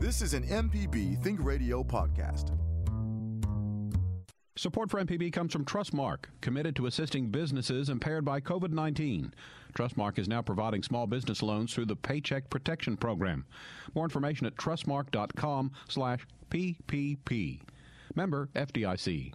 This is an MPB Think Radio podcast. Support for MPB comes from Trustmark, committed to assisting businesses impaired by COVID 19. Trustmark is now providing small business loans through the Paycheck Protection Program. More information at trustmark.com slash PPP. Member FDIC.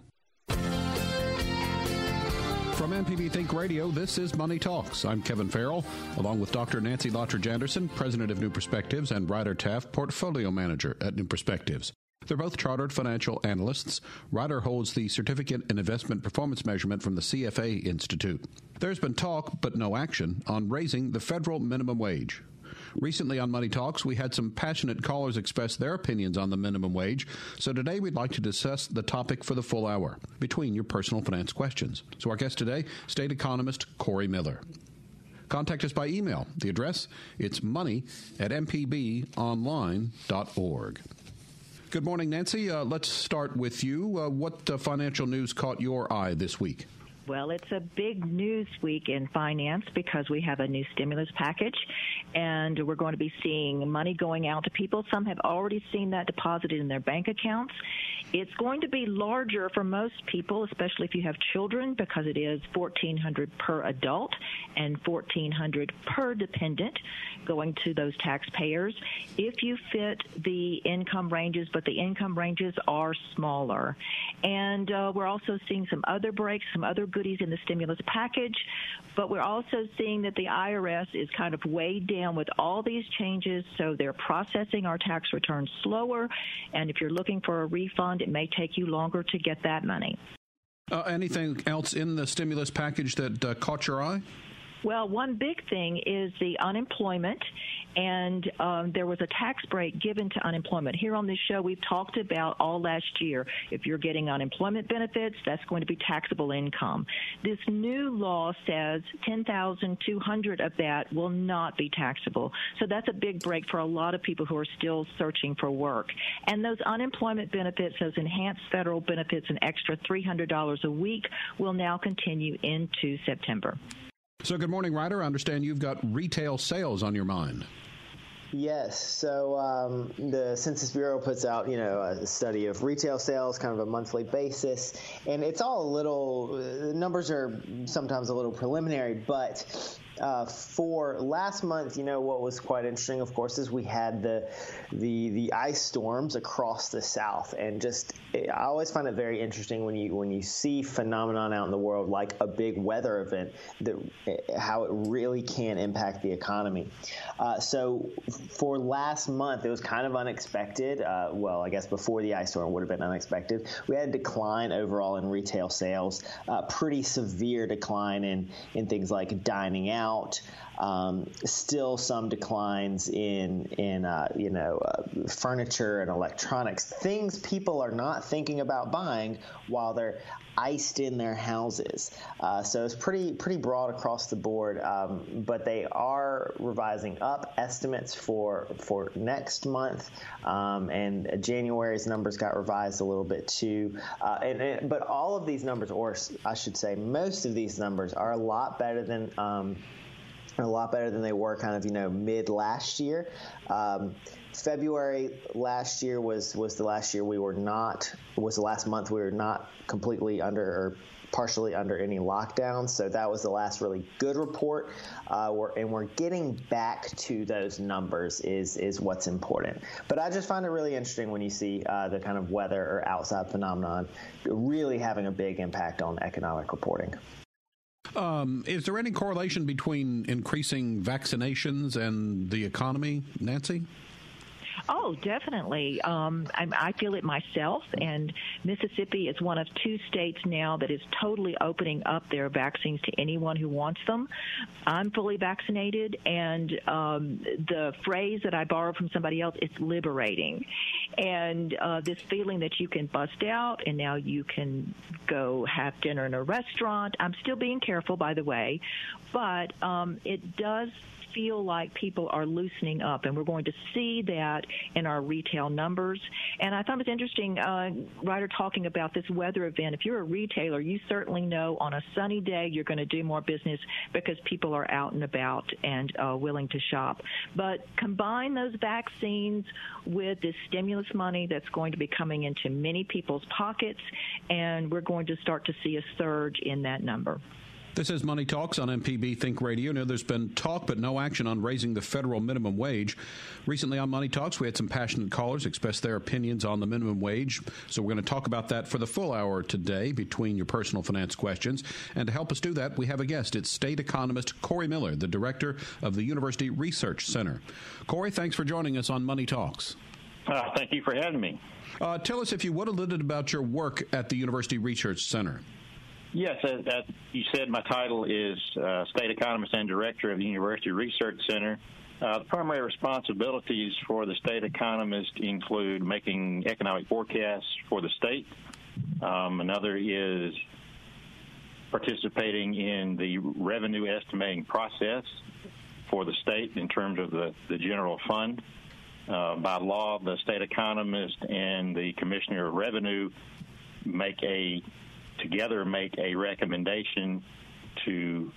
From MPB Think Radio, this is Money Talks. I'm Kevin Farrell, along with Dr. Nancy Lottridge Anderson, President of New Perspectives, and Ryder Taft, Portfolio Manager at New Perspectives. They're both chartered financial analysts. Ryder holds the Certificate in Investment Performance Measurement from the CFA Institute. There's been talk, but no action, on raising the federal minimum wage. Recently on Money Talks, we had some passionate callers express their opinions on the minimum wage. So today we'd like to discuss the topic for the full hour between your personal finance questions. So our guest today, state economist Corey Miller. Contact us by email. The address, it's money at mpbonline.org. Good morning, Nancy. Uh, let's start with you. Uh, what uh, financial news caught your eye this week? Well, it's a big news week in finance because we have a new stimulus package and we're going to be seeing money going out to people. Some have already seen that deposited in their bank accounts. It's going to be larger for most people, especially if you have children, because it is 1400 per adult and 1400 per dependent going to those taxpayers. If you fit the income ranges, but the income ranges are smaller. And uh, we're also seeing some other breaks, some other goodies in the stimulus package, but we're also seeing that the IRS is kind of weighed down with all these changes, so they're processing our tax returns slower. And if you're looking for a refund, it may take you longer to get that money. Uh, anything else in the stimulus package that uh, caught your eye? Well, one big thing is the unemployment, and um, there was a tax break given to unemployment. Here on this show, we've talked about all last year. If you're getting unemployment benefits, that's going to be taxable income. This new law says 10,200 of that will not be taxable. So that's a big break for a lot of people who are still searching for work. And those unemployment benefits, those enhanced federal benefits, an extra $300 a week, will now continue into September. So, good morning, Ryder. I understand you've got retail sales on your mind. Yes. So um, the Census Bureau puts out, you know, a study of retail sales, kind of a monthly basis, and it's all a little. The numbers are sometimes a little preliminary, but uh, for last month, you know what was quite interesting, of course, is we had the the the ice storms across the South, and just I always find it very interesting when you when you see phenomenon out in the world like a big weather event, that how it really can impact the economy. Uh, so for last month, it was kind of unexpected. Uh, well, I guess before the ice storm would have been unexpected. We had a decline overall in retail sales, uh, pretty severe decline in in things like dining out out. Um, still some declines in in uh, you know uh, furniture and electronics, things people are not thinking about buying while they're iced in their houses. Uh, so it's pretty pretty broad across the board, um, but they are revising up estimates for for next month, um, and January's numbers got revised a little bit too. Uh, and, and, but all of these numbers, or I should say, most of these numbers are a lot better than um, a lot better than they were kind of you know mid last year. Um, February last year was was the last year we were not was the last month we were not completely under or partially under any lockdowns. So that was the last really good report. Uh, we're, and we're getting back to those numbers is is what's important. But I just find it really interesting when you see uh, the kind of weather or outside phenomenon really having a big impact on economic reporting. Um, is there any correlation between increasing vaccinations and the economy, Nancy? Oh, definitely. Um, I, I feel it myself, and Mississippi is one of two states now that is totally opening up their vaccines to anyone who wants them. I'm fully vaccinated, and um, the phrase that I borrowed from somebody else is liberating. And uh, this feeling that you can bust out and now you can go have dinner in a restaurant. I'm still being careful, by the way, but um, it does feel like people are loosening up, and we're going to see that in our retail numbers. And I thought it was interesting, uh, Ryder talking about this weather event. If you're a retailer, you certainly know on a sunny day you're going to do more business because people are out and about and uh, willing to shop. But combine those vaccines with this stimulus money that's going to be coming into many people's pockets, and we're going to start to see a surge in that number. This is Money Talks on MPB Think Radio. Now, there's been talk but no action on raising the federal minimum wage. Recently on Money Talks, we had some passionate callers express their opinions on the minimum wage. So we're going to talk about that for the full hour today between your personal finance questions. And to help us do that, we have a guest. It's state economist Corey Miller, the director of the University Research Center. Corey, thanks for joining us on Money Talks. Uh, thank you for having me. Uh, tell us, if you would, a little bit about your work at the University Research Center. Yes, as, as you said, my title is uh, State Economist and Director of the University Research Center. Uh, the primary responsibilities for the state economist include making economic forecasts for the state. Um, another is participating in the revenue estimating process for the state in terms of the, the general fund. Uh, by law, the state economist and the commissioner of revenue make a together make a recommendation to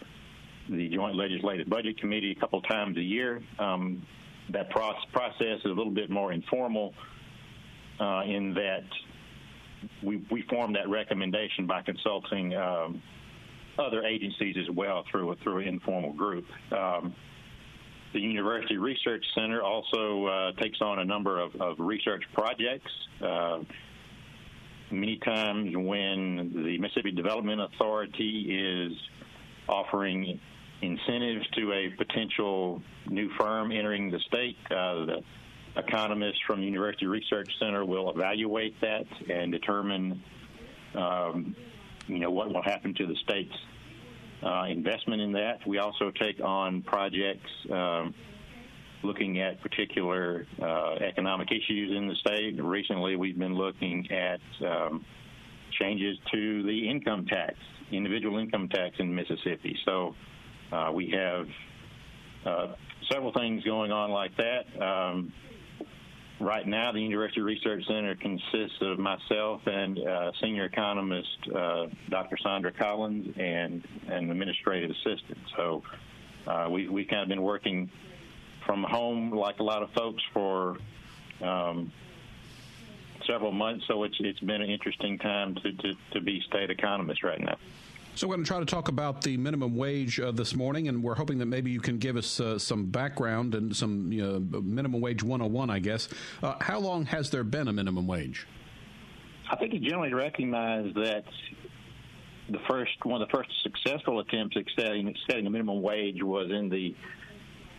the Joint Legislative Budget Committee a couple times a year. Um, that process is a little bit more informal uh, in that we, we form that recommendation by consulting um, other agencies as well through through an informal group. Um, the University Research Center also uh, takes on a number of, of research projects. Uh, many times when the Mississippi Development Authority is offering incentives to a potential new firm entering the state, uh, the economists from the University Research Center will evaluate that and determine, um, you know, what will happen to the state's uh, investment in that. We also take on projects. Um, looking at particular uh, economic issues in the state. Recently, we've been looking at um, changes to the income tax, individual income tax in Mississippi. So uh, we have uh, several things going on like that. Um, right now, the University Research Center consists of myself and uh, senior economist uh, Dr. Sandra Collins and an administrative assistant. So uh, we, we've kind of been working from home like a lot of folks for um, several months. So it's it's been an interesting time to, to, to be state economist right now. So we're going to try to talk about the minimum wage uh, this morning, and we're hoping that maybe you can give us uh, some background and some you know, minimum wage 101, I guess. Uh, how long has there been a minimum wage? I think you generally recognize that the first one of the first successful attempts at setting, setting a minimum wage was in the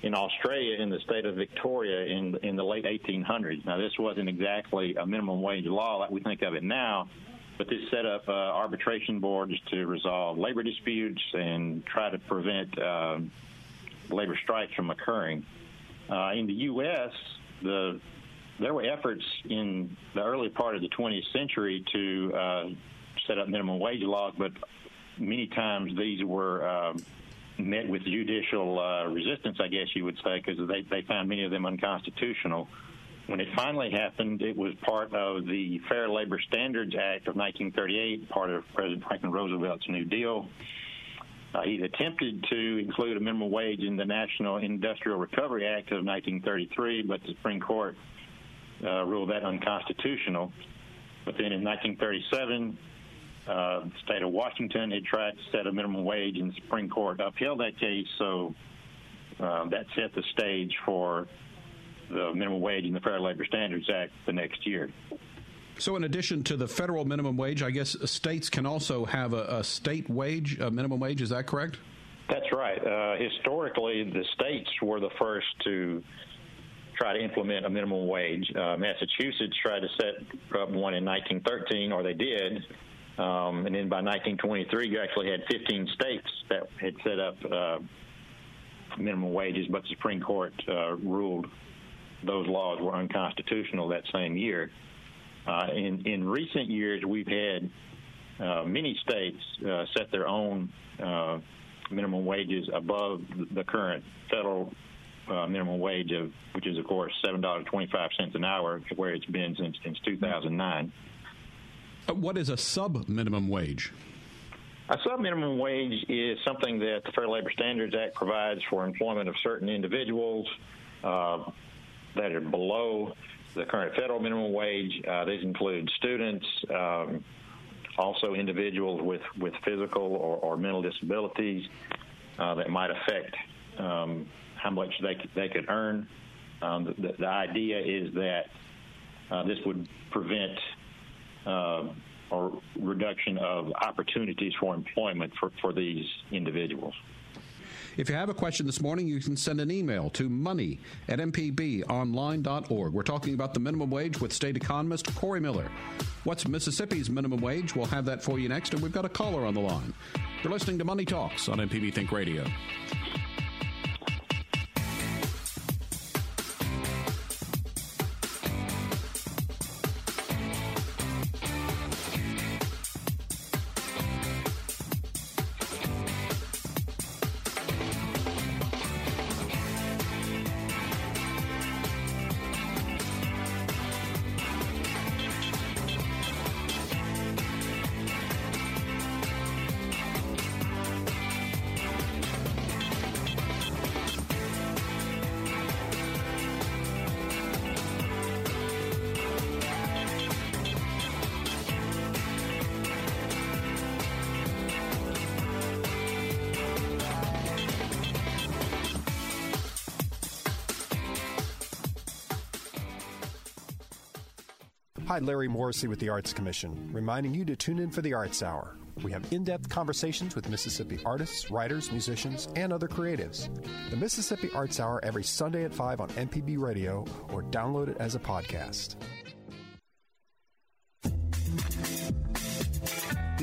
in Australia in the state of Victoria in in the late 1800s. Now, this wasn't exactly a minimum wage law like we think of it now, but this set up uh, arbitration boards to resolve labor disputes and try to prevent uh, labor strikes from occurring. Uh, in the U.S., the there were efforts in the early part of the 20th century to uh, set up minimum wage laws, but many times these were um, met with judicial uh, resistance, I guess you would say, because they, they found many of them unconstitutional. When it finally happened, it was part of the Fair Labor Standards Act of 1938, part of President Franklin Roosevelt's New Deal. Uh, he attempted to include a minimum wage in the National Industrial Recovery Act of 1933, but the Supreme Court uh, ruled that unconstitutional. But then in 1937, uh, the state of Washington had tried to set a minimum wage, and the Supreme Court upheld that case. So uh, that set the stage for the minimum wage in the Fair Labor Standards Act the next year. So, in addition to the federal minimum wage, I guess states can also have a, a state wage, a minimum wage. Is that correct? That's right. Uh, historically, the states were the first to try to implement a minimum wage. Uh, Massachusetts tried to set up one in 1913, or they did, um, and then by 1923, you actually had 15 states that had set up uh, minimum wages, but the Supreme Court uh, ruled those laws were unconstitutional that same year. Uh, in, in recent years, we've had uh, many states uh, set their own uh, minimum wages above the current federal minimum wage of, which is of course seven dollars twenty five cents an hour, where it's been since since two thousand nine. Uh, what is a sub minimum wage? A sub minimum wage is something that the Fair Labor Standards Act provides for employment of certain individuals uh, that are below the current federal minimum wage. Uh, these include students, um, also individuals with, with physical or, or mental disabilities uh, that might affect um, how much they they could earn. Um, the, the, idea is that uh, this would prevent uh, Um, or reduction of opportunities for employment for, for these individuals. If you have a question this morning, you can send an email to money at mpbonline.org. We're talking about the minimum wage with state economist Corey Miller. What's Mississippi's minimum wage? We'll have that for you next, and we've got a caller on the line. You're listening to Money Talks on MPB Think Radio. Hi, Larry Morrisey with the Arts Commission, reminding you to tune in for the Arts Hour. We have in depth conversations with Mississippi artists, writers, musicians, and other creatives. The Mississippi Arts Hour every Sunday at 5 on MPB Radio or download it as a podcast.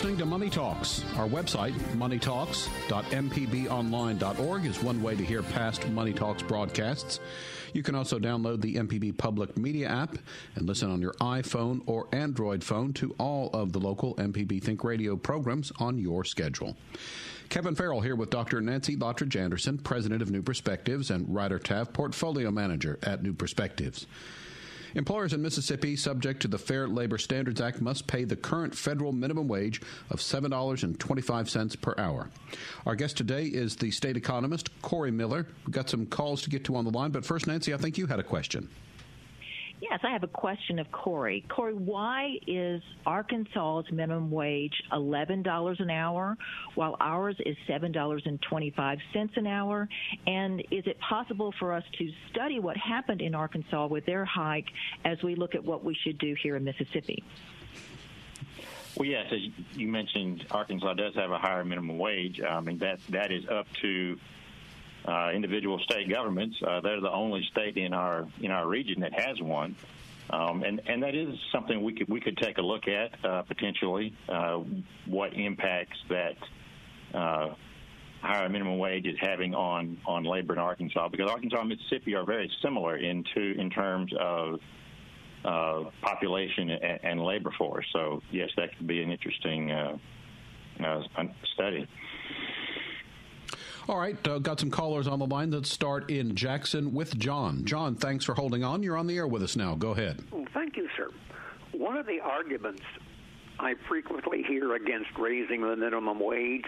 Listening to Money Talks. Our website, moneytalks.mpbonline.org, is one way to hear past Money Talks broadcasts. You can also download the MPB Public Media app and listen on your iPhone or Android phone to all of the local MPB Think Radio programs on your schedule. Kevin Farrell here with Dr. Nancy Lottridge Anderson, President of New Perspectives and Ryder Taff, Portfolio Manager at New Perspectives. Employers in Mississippi, subject to the Fair Labor Standards Act, must pay the current federal minimum wage of $7.25 per hour. Our guest today is the state economist, Corey Miller. We've got some calls to get to on the line, but first, Nancy, I think you had a question. Yes, I have a question of Corey. Corey, why is Arkansas's minimum wage $11 an hour while ours is $7.25 an hour? And is it possible for us to study what happened in Arkansas with their hike as we look at what we should do here in Mississippi? Well, yes, as you mentioned, Arkansas does have a higher minimum wage. I mean, that that is up to uh, individual state governments. Uh, they're the only state in our in our region that has one, um, and and that is something we could we could take a look at uh, potentially uh, what impacts that uh, higher minimum wage is having on on labor in Arkansas because Arkansas and Mississippi are very similar in two, in terms of uh, population and, and, labor force. So yes, that could be an interesting study. All right, uh, got some callers on the line that start in Jackson with John. John, thanks for holding on. You're on the air with us now. Go ahead. Thank you, sir. One of the arguments I frequently hear against raising the minimum wage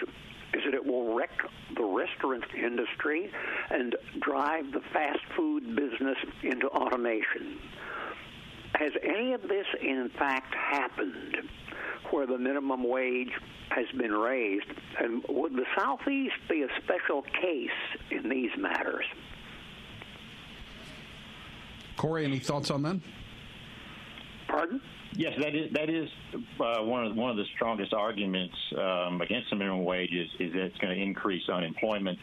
is that it will wreck the restaurant industry and drive the fast food business into automation. Has any of this, in fact, happened? Where the minimum wage has been raised. And would the Southeast be a special case in these matters? Corey, any thoughts on that? Pardon? Yes, that is that is uh, one of one of the strongest arguments um, against the minimum wage is, is that it's going to increase unemployment,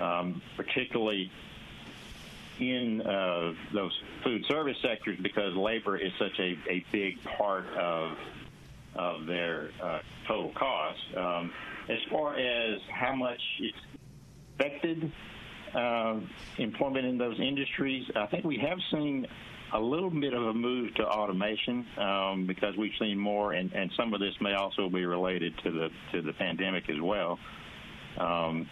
um, particularly in uh, those food service sectors because labor is such a, a big part of of their uh, total cost. Um, as far as how much it's affected uh, employment in those industries, I think we have seen a little bit of a move to automation um, because we've seen more, and, and some of this may also be related to the to the pandemic as well. Um,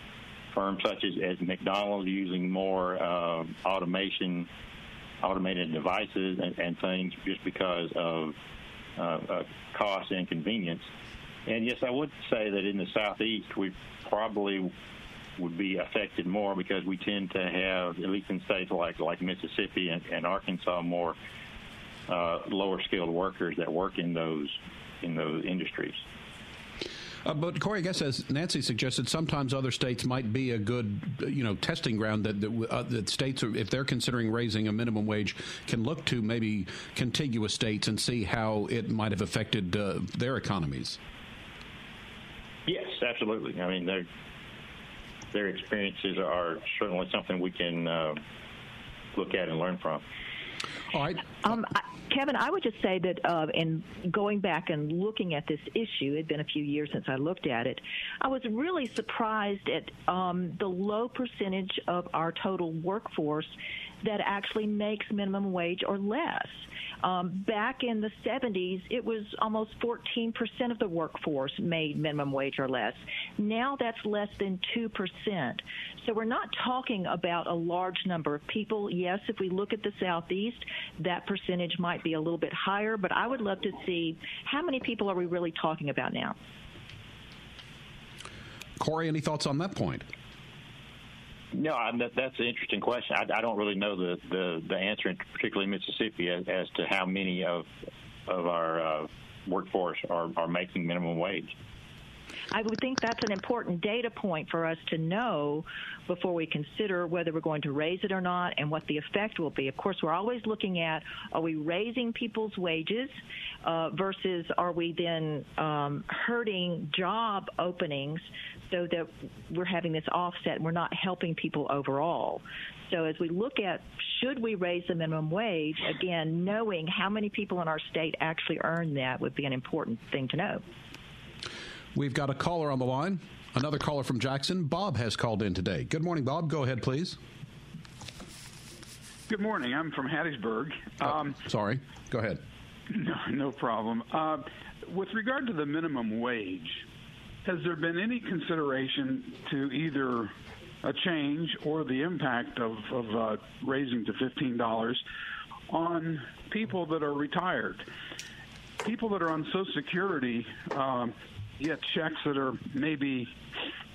firms such as, as McDonald's using more uh, automation, automated devices and, and, things just because of uh, uh, cost and convenience. And yes, I would say that in the southeast we probably would be affected more because we tend to have, at least in states like like Mississippi and, and Arkansas, more uh, lower skilled workers that work in those in those industries. Uh, but Corey, I guess as Nancy suggested, sometimes other states might be a good, you know, testing ground that that, uh, that states, are, if they're considering raising a minimum wage, can look to maybe contiguous states and see how it might have affected uh, their economies. Yes, absolutely. I mean, their their experiences are certainly something we can uh, look at and learn from. All right. Um, I, Kevin, I would just say that uh, in going back and looking at this issue, it had been a few years since I looked at it. I was really surprised at um, the low percentage of our total workforce that actually makes minimum wage or less. Um, back in the 70s, it was almost 14% of the workforce made minimum wage or less. Now that's less than 2%. So we're not talking about a large number of people. Yes, if we look at the Southeast, that percentage might be a little bit higher, but I would love to see how many people are we really talking about now? Corey, any thoughts on that point? No, I, that's an interesting question. I, I don't really know the, the, the answer, in particularly Mississippi, as, as to how many of of our uh, workforce are, are making minimum wage. I would think that's an important data point for us to know before we consider whether we're going to raise it or not and what the effect will be. Of course, we're always looking at are we raising people's wages uh, versus are we then um, hurting job openings so that we're having this offset and we're not helping people overall. So as we look at should we raise the minimum wage, again, knowing how many people in our state actually earn that would be an important thing to know. We've got a caller on the line. Another caller from Jackson. Bob has called in today. Good morning, Bob. Go ahead, please. Good morning. I'm from Hattiesburg. Oh, um, sorry. Go ahead. No, no problem. Uh, with regard to the minimum wage, has there been any consideration to either a change or the impact of, of uh, raising to $15 on people that are retired? People that are on Social Security um, get checks that are maybe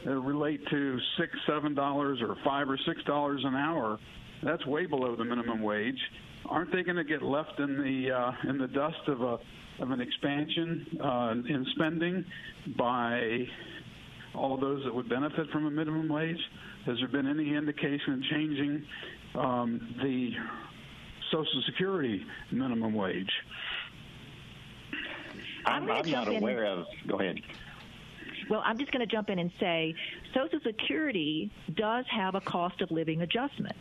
uh, relate to six, seven dollars or five or six dollars an hour. That's way below the minimum wage. Aren't they going to get left in the uh, in the dust of a of an expansion uh, in spending by all those that would benefit from a minimum wage? Has there been any indication of changing um, the Social Security minimum wage? I'm, I'm, I'm not aware in. of. Go ahead. Well, I'm just going to jump in and say Social Security does have a cost of living adjustment.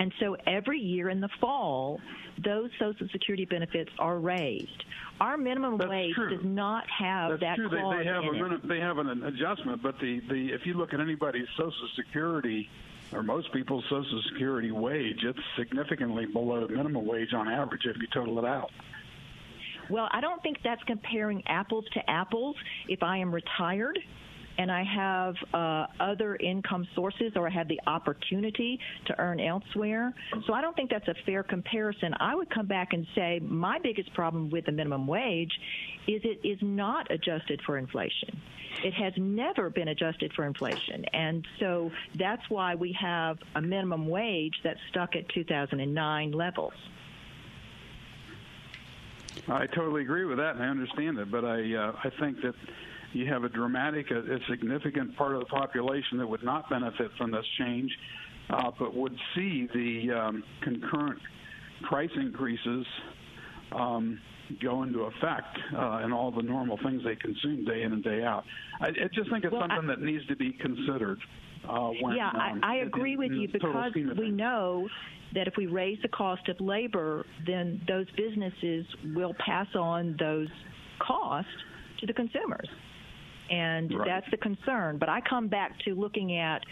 And so every year in the fall, those Social Security benefits are raised. Our minimum That's wage true. does not have That's that true. clause they, they have in a, it. They have an adjustment, but the, the if you look at anybody's Social Security or most people's Social Security wage, it's significantly below the minimum wage on average if you total it out. Well, I don't think that's comparing apples to apples. If I am retired and I have uh, other income sources or I have the opportunity to earn elsewhere. So I don't think that's a fair comparison. I would come back and say my biggest problem with the minimum wage is it is not adjusted for inflation. It has never been adjusted for inflation. And so that's why we have a minimum wage that's stuck at 2009 levels. I totally agree with that, and I understand it. But I, uh, I think that you have a dramatic, a, a, significant part of the population that would not benefit from this change, uh, but would see the um, concurrent price increases um, go into effect uh, and all the normal things they consume day in and day out. I, I just think it's well, something I, that needs to be considered. Uh, when, yeah, um, I, I agree in, with in you because we know that if we raise the cost of labor, then those businesses will pass on those costs to the consumers. And right. that's the concern. But I come back to looking at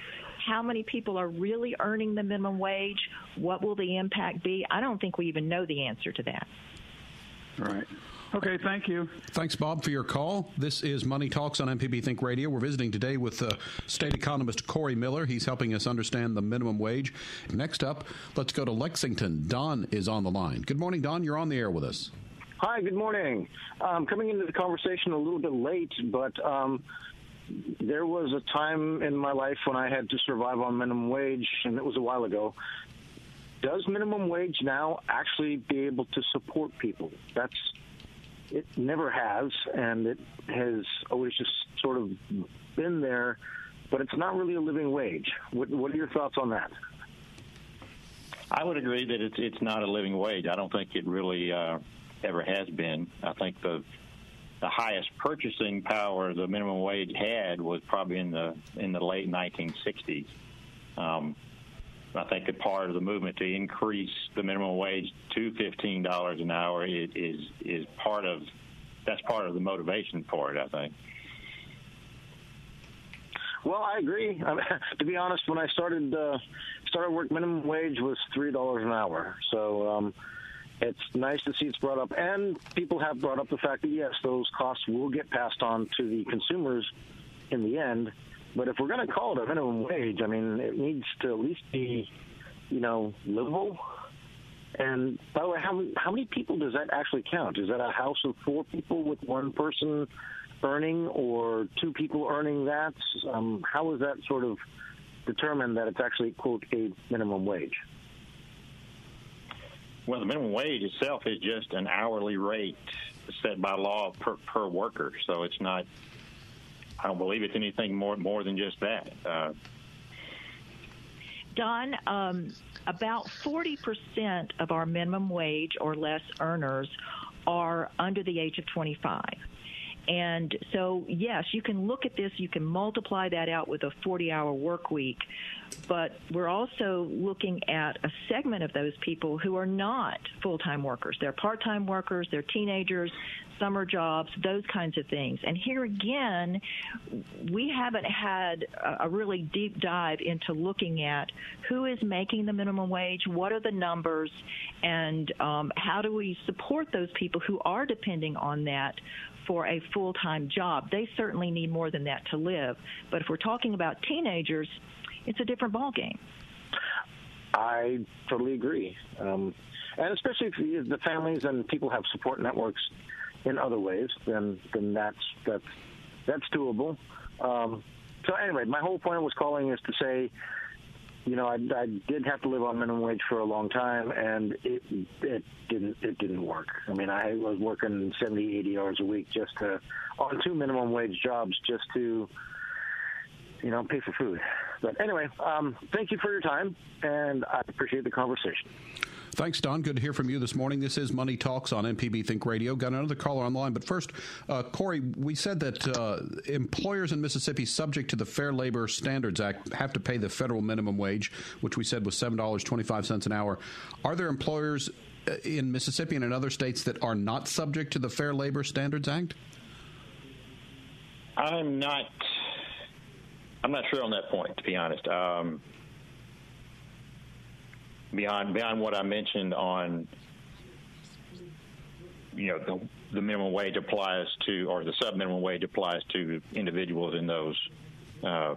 how many people are really earning the minimum wage? What will the impact be? I don't think we even know the answer to that. Right. Okay, thank you. Thanks, Bob, for your call. This is Money Talks on MPB Think Radio. We're visiting today with uh, state economist Corey Miller. He's helping us understand the minimum wage. Next up, let's go to Lexington. Don is on the line. Good morning, Don. You're on the air with us. Hi, good morning. Um, coming into the conversation a little bit late, but um, there was a time in my life when I had to survive on minimum wage, and it was a while ago. Does minimum wage now actually be able to support people? That's it. Never has, and it has always just sort of been there, but it's not really a living wage. What, what are your thoughts on that? I would agree that it's it's not a living wage. I don't think it really uh, ever has been. I think the the highest purchasing power the minimum wage had was probably in the in the late 1960s. Um, I think that part of the movement to increase the minimum wage to fifteen dollars an hour is, is is part of that's part of the motivation for it. I think. Well, I agree. I mean, to be honest, when I started uh, started work, minimum wage was three dollars an hour. So um, it's nice to see it's brought up, and people have brought up the fact that yes, those costs will get passed on to the consumers in the end. But if we're going to call it a minimum wage, I mean, it needs to at least be, you know, livable. And by the way, how how many people does that actually count? Is that a house of four people with one person earning, or two people earning that? Um, how is that sort of determined that it's actually quote a minimum wage? Well, the minimum wage itself is just an hourly rate set by law per, per worker. So it's not. I don't believe it's anything more more than just that. Uh, Don, um, about 40% of our minimum wage or less earners are under the age of 25. And so, yes, you can look at this, you can multiply that out with a 40 hour work week, but we're also looking at a segment of those people who are not full time workers. They're part time workers, they're teenagers, summer jobs, those kinds of things. And here again, we haven't had a really deep dive into looking at who is making the minimum wage, what are the numbers, and um, how do we support those people who are depending on that for a full time job. They certainly need more than that to live. But if we're talking about teenagers, it's a different ballgame. I totally agree. Um, and especially if the families and people have support networks in other ways, then then that's that's that's doable. Um, so anyway, my whole point was calling is to say you know, I, I did have to live on minimum wage for a long time, and it it didn't it didn't work. I mean, I was working 70, 80 hours a week just to on two minimum wage jobs just to you know pay for food. But anyway, um, thank you for your time, and I appreciate the conversation. Thanks, Don. Good to hear from you this morning. This is Money Talks on MPB Think Radio. Got another caller online, but first, uh, Corey, we said that uh, employers in Mississippi subject to the Fair Labor Standards Act have to pay the federal minimum wage, which we said was seven dollars twenty five cents an hour. Are there employers uh, in Mississippi and in other states that are not subject to the Fair Labor Standards Act? I'm not. I'm not sure on that point, to be honest. Um, beyond beyond what I mentioned on, you know, the, the minimum wage applies to, or the sub minimum wage applies to individuals in those uh,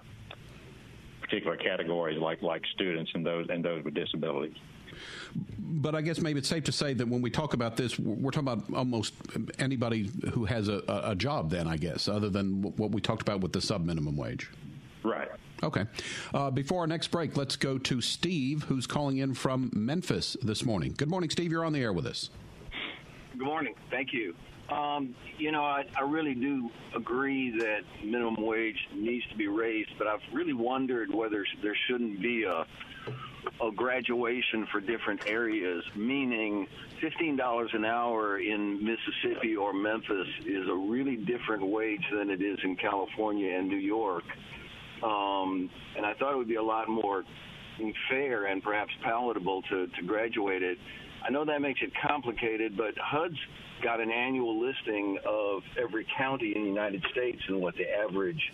particular categories, like like students and those and those with disabilities. But I guess maybe it's safe to say that when we talk about this, we're talking about almost anybody who has a, a job. Then I guess, other than what we talked about with the sub minimum wage. Right. Okay. Uh, before our next break, let's go to Steve, who's calling in from Memphis this morning. Good morning, Steve. You're on the air with us. Good morning. Thank you. Um, you know, I, I really do agree that minimum wage needs to be raised, but I've really wondered whether there shouldn't be a a graduation for different areas, meaning $15 an hour in Mississippi or Memphis is a really different wage than it is in California and New York. Um, and I thought it would be a lot more fair and perhaps palatable to, to graduate it. I know that makes it complicated, but HUD's got an annual listing of every county in the United States and what the average,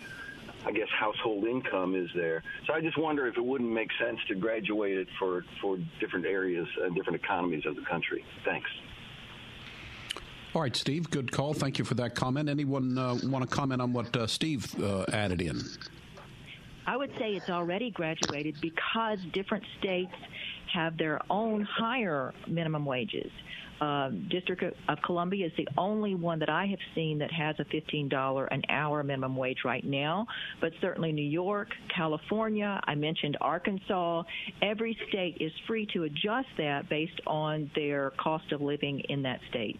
I guess, household income is there. So I just wonder if it wouldn't make sense to graduate it for, for different areas and different economies of the country. Thanks. All right, Steve, good call. Thank you for that comment. Anyone uh, want to comment on what uh, Steve uh, added in? I would say it's already graduated because different states have their own higher minimum wages. Uh, District of Columbia is the only one that I have seen that has a $15 an hour minimum wage right now, but certainly New York, California, I mentioned Arkansas, every state is free to adjust that based on their cost of living in that state.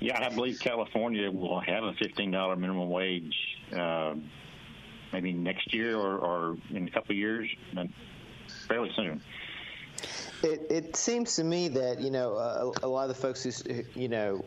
Yeah, I believe California will have a $15 minimum wage uh, maybe next year or, or in a couple of years, fairly soon. It, it seems to me that you know a, a lot of the folks who you know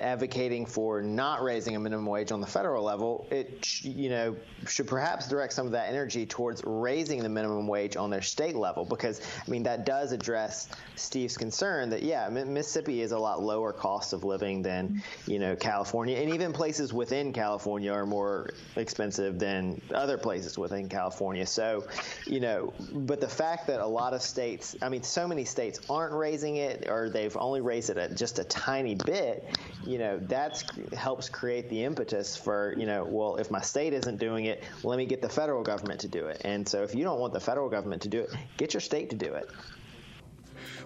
advocating for not raising a minimum wage on the federal level, it you know should perhaps direct some of that energy towards raising the minimum wage on their state level because I mean that does address Steve's concern that yeah Mississippi is a lot lower cost of living than you know California and even places within California are more expensive than other places within California. So you know, but the fact that a lot of states, I mean, so many states aren't raising it or they've only raised it at just a tiny bit you know, that helps create the impetus for, you know, well, if my state isn't doing it, let me get the federal government to do it. And so if you don't want the federal government to do it, get your state to do it.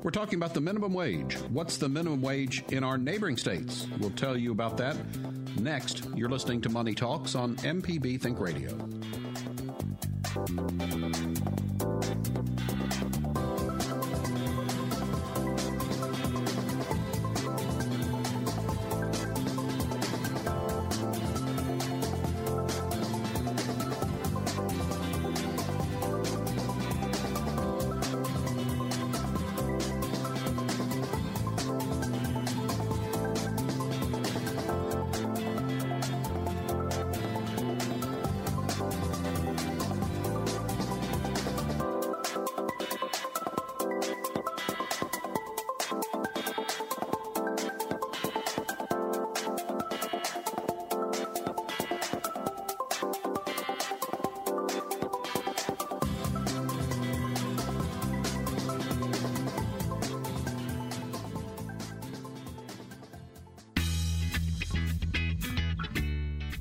We're talking about the minimum wage. What's the minimum wage in our neighboring states? We'll tell you about that next. You're listening to Money Talks on MPB Think Radio.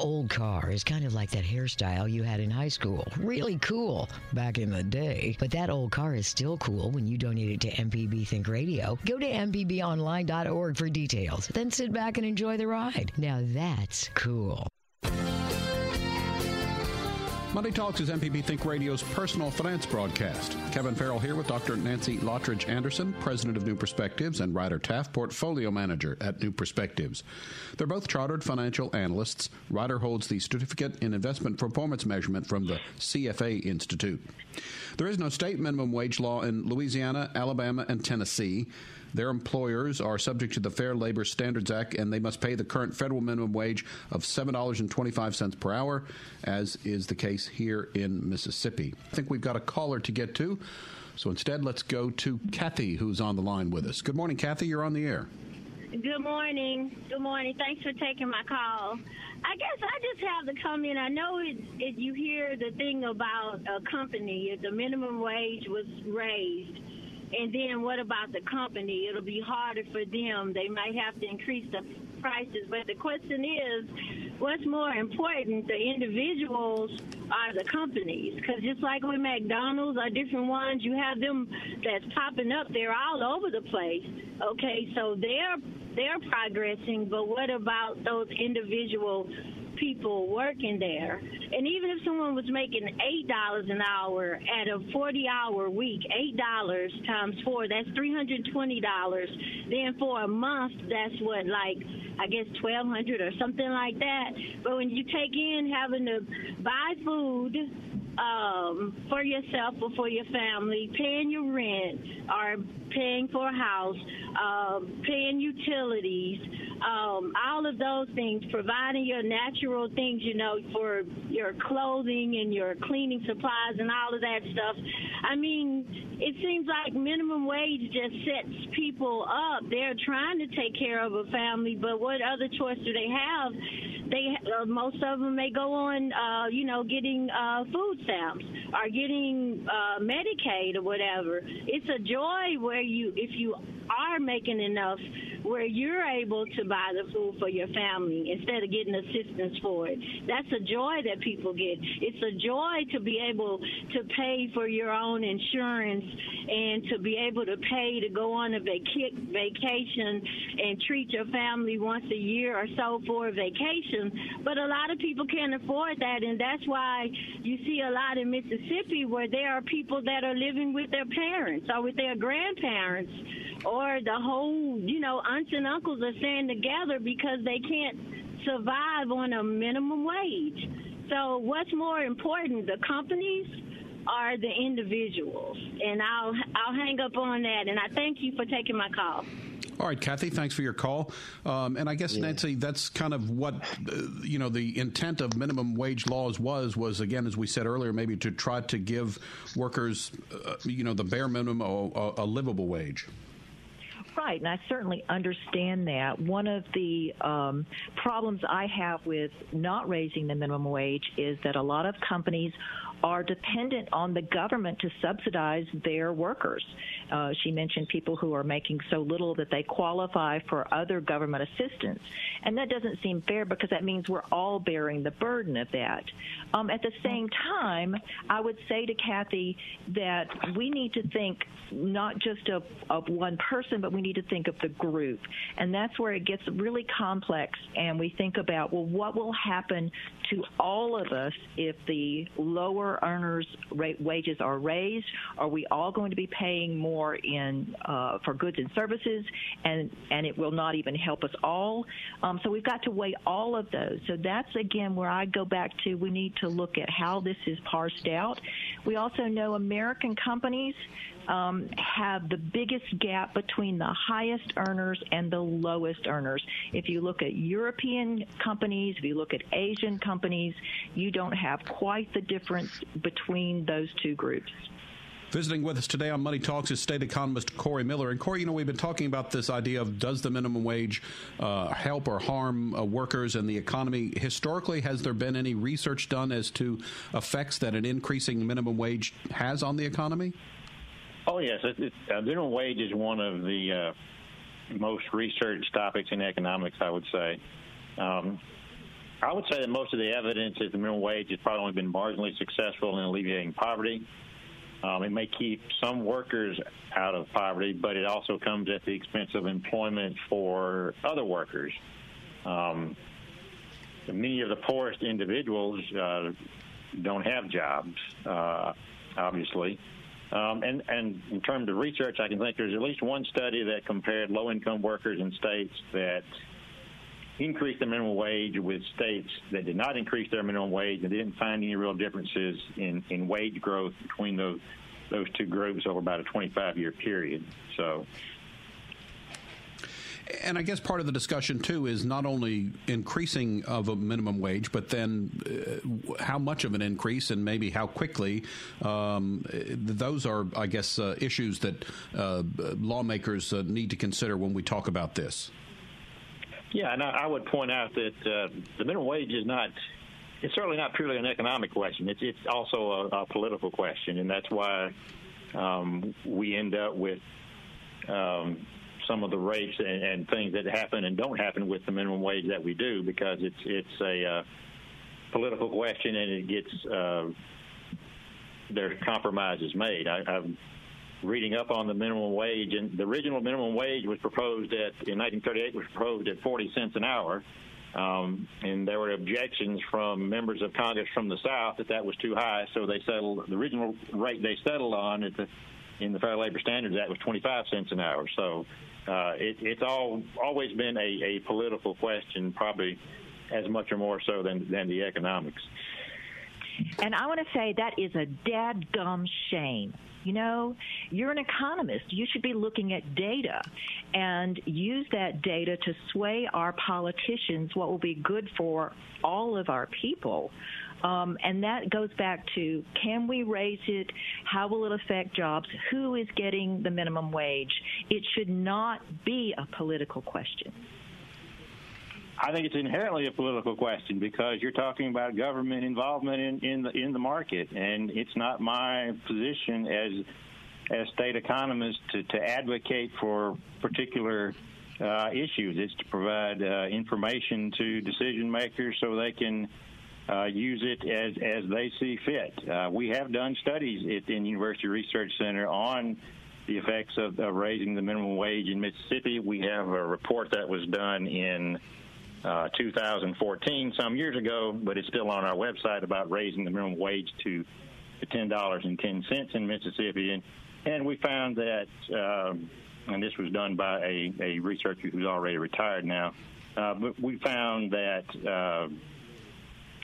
old car is kind of like that hairstyle you had in high school. Really cool back in the day. But that old car is still cool when you donate it to MPB Think Radio. Go to MPBOnline.org for details. Then sit back and enjoy the ride. Now that's cool. Money Talks is MPB Think Radio's personal finance broadcast. Kevin Farrell here with Dr. Nancy Lottridge Anderson, president of New Perspectives, and Ryder Taft, portfolio manager at New Perspectives. They're both chartered financial analysts. Ryder holds the certificate in investment performance measurement from the CFA Institute. There is no state minimum wage law in Louisiana, Alabama, and Tennessee. Their employers are subject to the Fair Labor Standards Act, and they must pay the current federal minimum wage of $7.25 per hour, as is the case here in Mississippi. I think we've got a caller to get to, so instead let's go to Kathy, who's on the line with us. Good morning, Kathy. You're on the air. Good morning. Good morning. Thanks for taking my call. I guess I just have the comment. I know it, it, you hear the thing about a company, the minimum wage was raised and then what about the company? It'll be harder for them. They might have to increase the prices. But the question is, what's more important, the individuals or the companies? Because just like with McDonald's or different ones, you have them that's popping up. They're all over the place. Okay, so they're they're progressing, but what about those individual people working there. And even if someone was making $8 an hour at a 40 hour week, $8 times four, that's $320. Then for a month, that's what, like, I guess 1200 or something like that. But when you take in having to buy food, um, for yourself or for your family, paying your rent or paying for a house, uh, paying utilities, um, all of those things, providing your natural things, you know, for your clothing and your cleaning supplies and all of that stuff. I mean, it seems like minimum wage just sets people up. They're trying to take care of a family, but what other choice do they have? They uh, most of them may go on, uh, you know, getting uh, food or getting uh, Medicaid or whatever. It's a joy where you, if you are making enough where you're able to buy the food for your family instead of getting assistance for it. That's a joy that people get. It's a joy to be able to pay for your own insurance and to be able to pay to go on a vac- vacation and treat your family once a year or so for a vacation. But a lot of people can't afford that, and that's why you see a lot in Mississippi where there are people that are living with their parents or with their grandparents or the whole, you know, aunts and uncles are staying together because they can't survive on a minimum wage. So what's more important, the companies or the individuals? And I'll I'll hang up on that. And I thank you for taking my call. All right, Kathy, thanks for your call. Um, and I guess yeah. Nancy, that's kind of what uh, you know the intent of minimum wage laws was was again, as we said earlier, maybe to try to give workers, uh, you know, the bare minimum, a, a livable wage. Right, and I certainly understand that. One of the um, problems I have with not raising the minimum wage is that a lot of companies are dependent on the government to subsidize their workers. Uh, she mentioned people who are making so little that they qualify for other government assistance. And that doesn't seem fair because that means we're all bearing the burden of that. Um, at the same time, I would say to Kathy that we need to think not just of, of one person, but we need to think of the group. And that's where it gets really complex. And we think about, well, what will happen to all of us if the lower earners' rate, wages are raised? Are we all going to be paying more in uh, for goods and services, and and it will not even help us all? Um, so we've got to weigh all of those. So that's again where I go back to. We need to look at how this is parsed out. We also know American companies um, have the biggest gap between the highest earners and the lowest earners. If you look at European companies, if you look at Asian companies, you don't have quite the difference between those two groups. Visiting with us today on Money Talks is state economist Corey Miller. And Corey, you know, we've been talking about this idea of does the minimum wage uh, help or harm uh, workers and the economy? Historically, has there been any research done as to effects that an increasing minimum wage has on the economy? Oh yes, it, it, uh, minimum wage is one of the uh, most researched topics in economics. I would say. Um, I would say that most of the evidence is the minimum wage has probably only been marginally successful in alleviating poverty. Um, it may keep some workers out of poverty, but it also comes at the expense of employment for other workers. Um, many of the poorest individuals uh, don't have jobs, uh, obviously. Um, and, and in terms of research, I can think there's at least one study that compared low-income workers in states that increased the minimum wage with states that did not increase their minimum wage and didn't find any real differences in, in wage growth between those those two groups over about a 25 year period. So and I guess part of the discussion too is not only increasing of a minimum wage, but then uh, how much of an increase and maybe how quickly. Um, those are, I guess, uh, issues that uh, lawmakers uh, need to consider when we talk about this. Yeah, and I, I would point out that uh, the minimum wage is not. It's certainly not purely an economic question. It's it's also a, a political question, and that's why um, we end up with um, some of the rates and, and things that happen and don't happen with the minimum wage that we do because it's it's a uh, political question and it gets uh, there's compromises made. I, I'm reading up on the minimum wage, and the original minimum wage was proposed at in 1938 was proposed at 40 cents an hour. Um, and there were objections from members of Congress from the South that that was too high, so they settled the original rate they settled on at the, in the Fair Labor Standards Act was 25 cents an hour. So uh, it, it's all always been a, a political question, probably as much or more so than, than the economics. And I want to say that is a dadgum shame. You know, you're an economist. You should be looking at data and use that data to sway our politicians what will be good for all of our people. Um, and that goes back to can we raise it? How will it affect jobs? Who is getting the minimum wage? It should not be a political question. I think it's inherently a political question because you're talking about government involvement in, in the in the market, and it's not my position as as state economist to, to advocate for particular uh, issues. It's to provide uh, information to decision makers so they can uh, use it as as they see fit. Uh, we have done studies at the University Research Center on the effects of, of raising the minimum wage in Mississippi. We have a report that was done in uh, 2014, some years ago, but it's still on our website about raising the minimum wage to $10.10 in Mississippi. And, and we found that, um, and this was done by a, a researcher who's already retired now, uh, but we found that. Uh,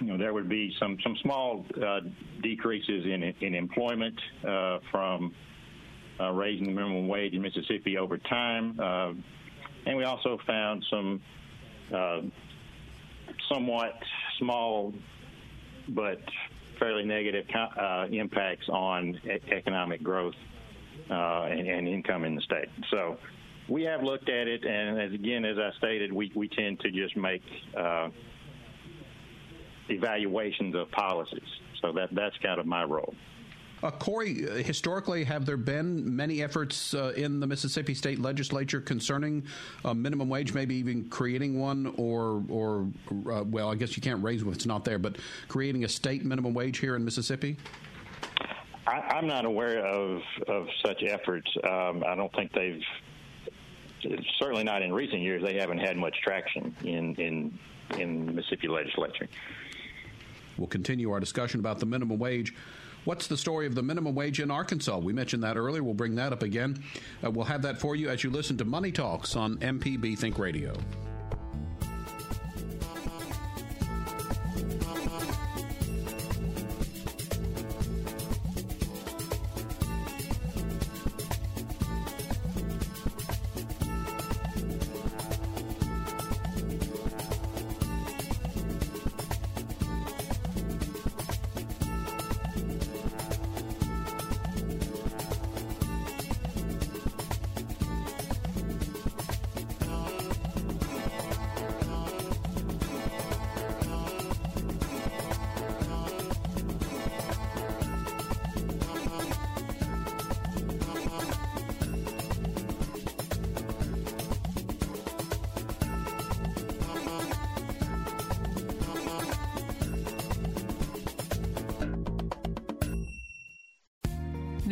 you know, there would be some some small uh, decreases in in employment uh, from uh, raising the minimum wage in Mississippi over time, uh, and we also found some uh, somewhat small but fairly negative uh, impacts on e- economic growth uh, and, and, income in the state. So we have looked at it, and as again, as I stated, we, we tend to just make uh, evaluations of policies. So that that's kind of my role. Uh, Corey, uh, historically, have there been many efforts uh, in the Mississippi State Legislature concerning a minimum wage, maybe even creating one, or, or uh, well, I guess you can't raise what's not there, but creating a state minimum wage here in Mississippi? I, am not aware of, of such efforts. Um, I don't think they've, certainly not in recent years, they haven't had much traction in, in, in the Mississippi legislature. We'll continue our discussion about the minimum wage What's the story of the minimum wage in Arkansas? We mentioned that earlier. We'll bring that up again. Uh, we'll have that for you as you listen to Money Talks on MPB Think Radio.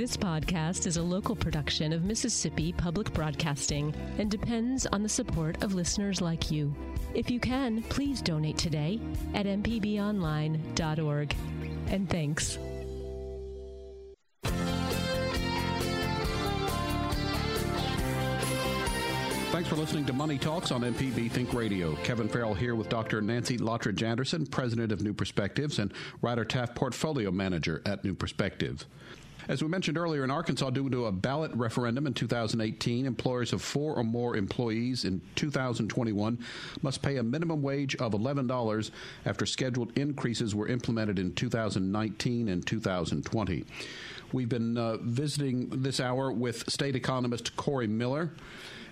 This podcast is a local production of Mississippi Public Broadcasting and depends on the support of listeners like you. If you can, please donate today at mpbonline.org. And thanks. Thanks for listening to Money Talks on MPB Think Radio. Kevin Farrell here with Dr. Nancy Lottridge Anderson, President of New Perspectives, and Ryder Taff, Portfolio Manager at New Perspectives. As we mentioned earlier, in Arkansas, due to a ballot referendum in 2018, employers of four or more employees in 2021 must pay a minimum wage of $11 after scheduled increases were implemented in 2019 and 2020. We've been uh, visiting this hour with state economist Corey Miller.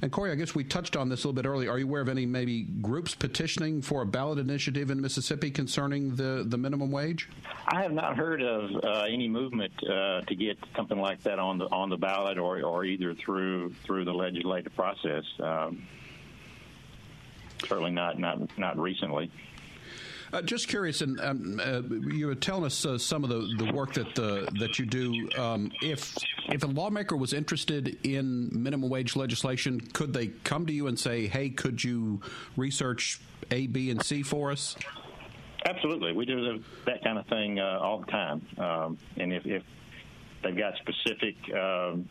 And Corey, I guess we touched on this a little bit earlier. Are you aware of any maybe groups petitioning for a ballot initiative in Mississippi concerning the, the minimum wage? I have not heard of uh, any movement uh, to get something like that on the on the ballot or, or either through through the legislative process. Um, certainly not not not recently. Uh, just curious, and um, uh, you were telling us uh, some of the, the work that uh, that you do. Um, if if a lawmaker was interested in minimum wage legislation, could they come to you and say, "Hey, could you research A, B, and C for us"? Absolutely, we do that kind of thing uh, all the time. Um, and if, if, they've got specific um,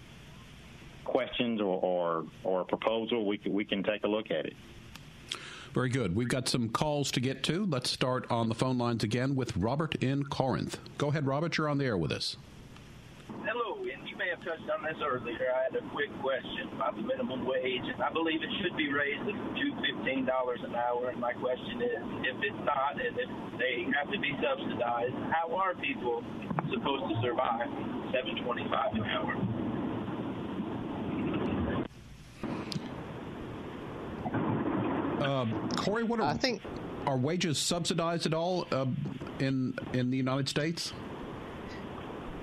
questions or, or, or a proposal, we can, we can take a look at it. Very good. We've got some calls to get to. Let's start on the phone lines again with Robert in Corinth. Go ahead, Robert. You're on the air with us. Hello, and you may have touched on this earlier. I had a quick question about the minimum wage. I believe it should be raised to fifteen dollars an hour. And my question is, if it's not, and if they have to be subsidized, how are people supposed to survive seven twenty-five an hour? Um, Corey, what are, I think are wages subsidized at all uh, in in the United States?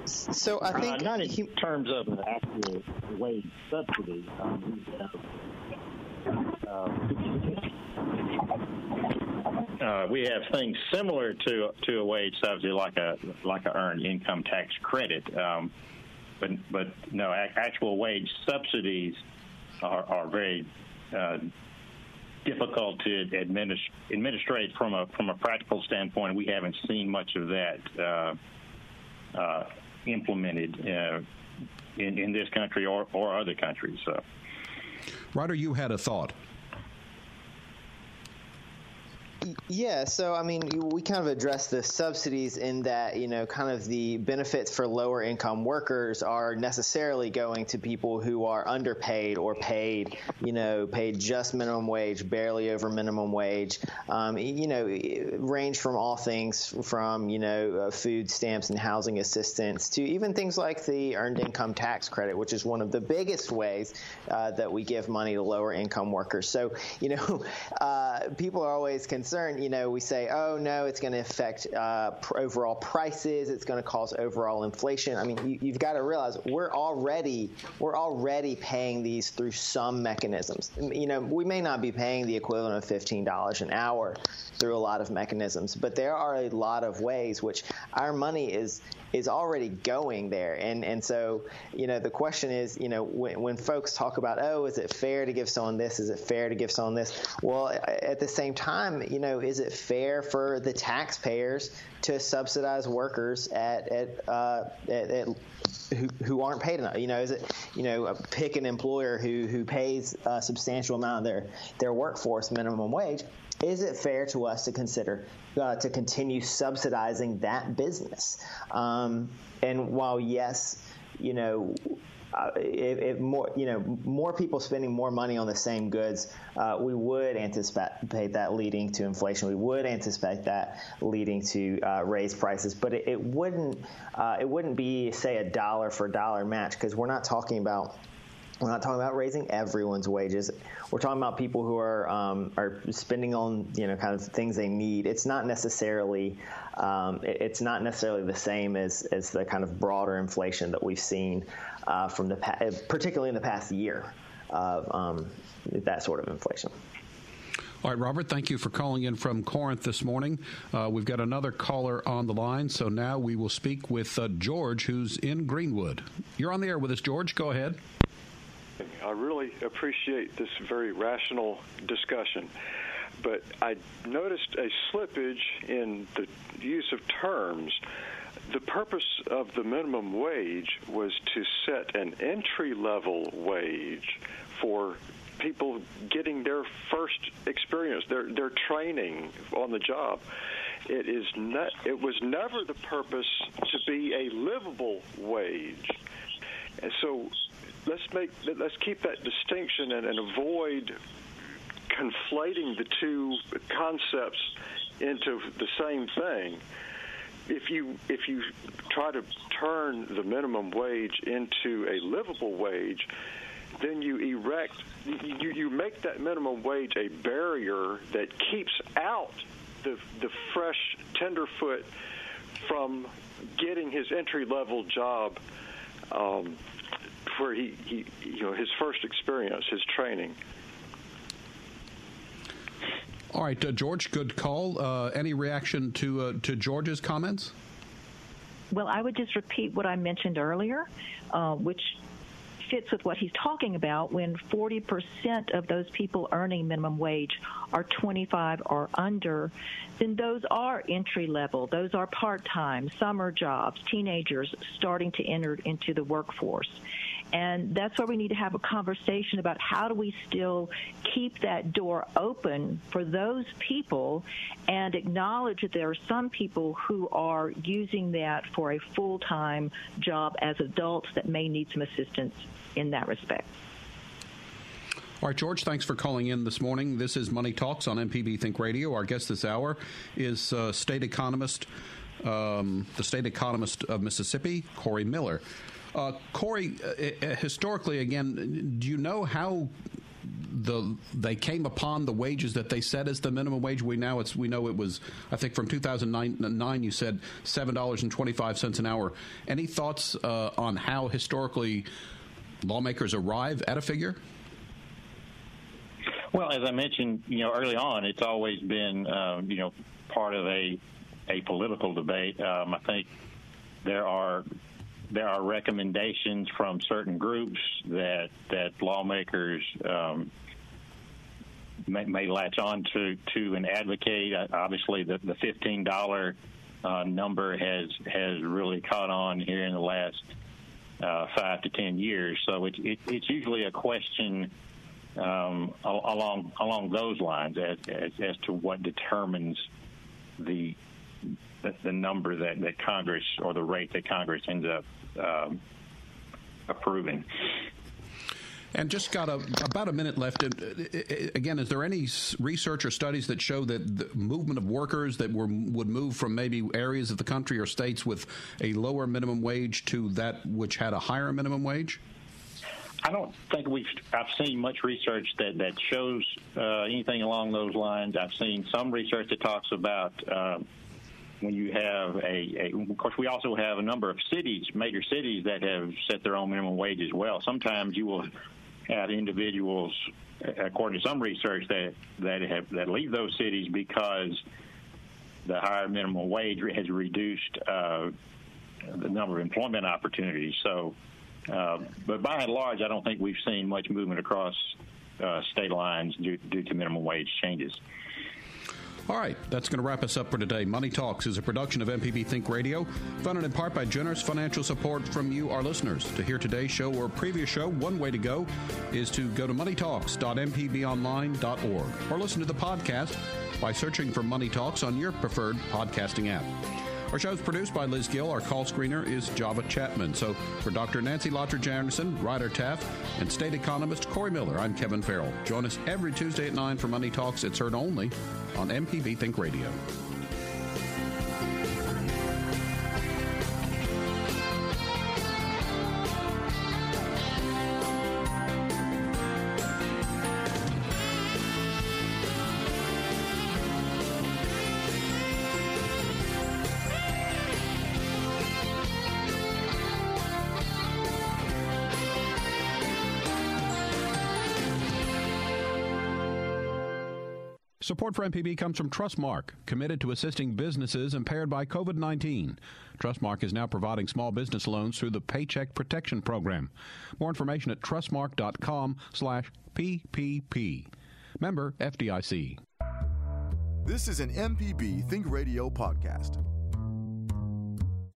So I think uh, not in he, terms of an actual wage subsidy. Um, uh, uh, we have things similar to to a wage subsidy, like a like a earned income tax credit, um, but but no actual wage subsidies are, are very uh, difficult to administ- administrate from a from a practical standpoint. We haven't seen much of that uh, uh, implemented uh, in in this country or or other countries. So, Ryder, you had a thought. Yeah, so I mean, we kind of address the subsidies in that, you know, kind of the benefits for lower income workers are necessarily going to people who are underpaid or paid, you know, paid just minimum wage, barely over minimum wage, um, you know, range from all things from, you know, uh, food stamps and housing assistance to even things like the earned income tax credit, which is one of the biggest ways uh, that we give money to lower income workers. So, you know, uh, people are always concerned concern, you know, we say, oh no, it's going to affect uh, overall prices. It's going to cause overall inflation. I mean, you, have got to realize we're already we're already paying these through some mechanisms. You know, we may not be paying the equivalent of fifteen dollars an hour through a lot of mechanisms, but there are a lot of ways which our money is is already going there. And and so you know the question is you know when, when folks talk about oh is it fair to give someone this is it fair to give someone this well at the same time you know is it fair for the taxpayers to subsidize workers at at, uh, at, at who, who aren't paid enough. You know, is it you know pick an employer who who pays a substantial amount of their their workforce minimum wage. Is it fair to us to consider uh, to continue subsidizing that business? Um, and while yes, you know, uh, if, if, more you know more people spending more money on the same goods, uh, we would anticipate that leading to inflation. We would anticipate that leading to uh, raised prices, but it, it wouldn't uh, it wouldn't be say a dollar for dollar match because we're not talking about we're not talking about raising everyone's wages. We're talking about people who are um, are spending on you know kind of things they need. It's not necessarily um, it, it's not necessarily the same as as the kind of broader inflation that we've seen uh, from the particularly in the past year of um, that sort of inflation. All right, Robert, thank you for calling in from Corinth this morning. Uh, we've got another caller on the line, so now we will speak with uh, George, who's in Greenwood. You're on the air with us, George. Go ahead. I really appreciate this very rational discussion, but I noticed a slippage in the use of terms. The purpose of the minimum wage was to set an entry level wage for people getting their first experience, their their training on the job. It is not. It was never the purpose to be a livable wage. And so let's make let's keep that distinction and, and avoid conflating the two concepts into the same thing. If you if you try to turn the minimum wage into a livable wage, then you erect you, you make that minimum wage a barrier that keeps out the the fresh tenderfoot from getting his entry level job um, where he, he you know his first experience, his training. All right, uh, George, good call. Uh, any reaction to uh, to George's comments? Well, I would just repeat what I mentioned earlier, uh, which fits with what he's talking about when 40% of those people earning minimum wage are 25 or under, then those are entry level, those are part time, summer jobs, teenagers starting to enter into the workforce. And that's where we need to have a conversation about how do we still keep that door open for those people and acknowledge that there are some people who are using that for a full time job as adults that may need some assistance in that respect. All right, George, thanks for calling in this morning. This is Money Talks on MPB Think Radio. Our guest this hour is uh, state economist, um, the state economist of Mississippi, Corey Miller. Uh, Corey, uh, uh, historically, again, do you know how the they came upon the wages that they set as the minimum wage? We now it's we know it was I think from 2009 you said seven dollars and twenty five cents an hour. Any thoughts uh, on how historically lawmakers arrive at a figure? Well, as I mentioned, you know, early on, it's always been, um, you know, part of a a political debate. Um, I think there are there are recommendations from certain groups that that lawmakers um, may, may, latch on to to and advocate. Uh, obviously, the, the fifteen dollar uh, number has has really caught on here in the last uh, five to ten years. So it, it, it's usually a question um, along along those lines as, as, as to what determines the the number that, that Congress or the rate that Congress ends up um, approving. And just got a, about a minute left. Uh, again, is there any research or studies that show that the movement of workers that were, would move from maybe areas of the country or states with a lower minimum wage to that which had a higher minimum wage? I don't think we've. I've seen much research that that shows uh, anything along those lines. I've seen some research that talks about uh, when you have a, a, of course, we also have a number of cities, major cities that have set their own minimum wage as well. Sometimes you will have individuals, according to some research, that that have that leave those cities because the higher minimum wage has reduced uh, the number of employment opportunities. So, uh, but by and large, I don't think we've seen much movement across uh, state lines due, due to minimum wage changes. All right, that's going to wrap us up for today. Money Talks is a production of MPB Think Radio, funded in part by generous financial support from you, our listeners. To hear today's show or previous show, one way to go is to go to moneytalks.mpbonline.org or listen to the podcast by searching for Money Talks on your preferred podcasting app. Our show is produced by Liz Gill. Our call screener is Java Chapman. So for Dr. Nancy Lottridge Anderson, Ryder Taff, and state economist Corey Miller, I'm Kevin Farrell. Join us every Tuesday at 9 for Money Talks. It's heard only on MPB Think Radio. Support for MPB comes from Trustmark, committed to assisting businesses impaired by COVID 19. Trustmark is now providing small business loans through the Paycheck Protection Program. More information at trustmark.com/slash PPP. Member FDIC. This is an MPB Think Radio podcast.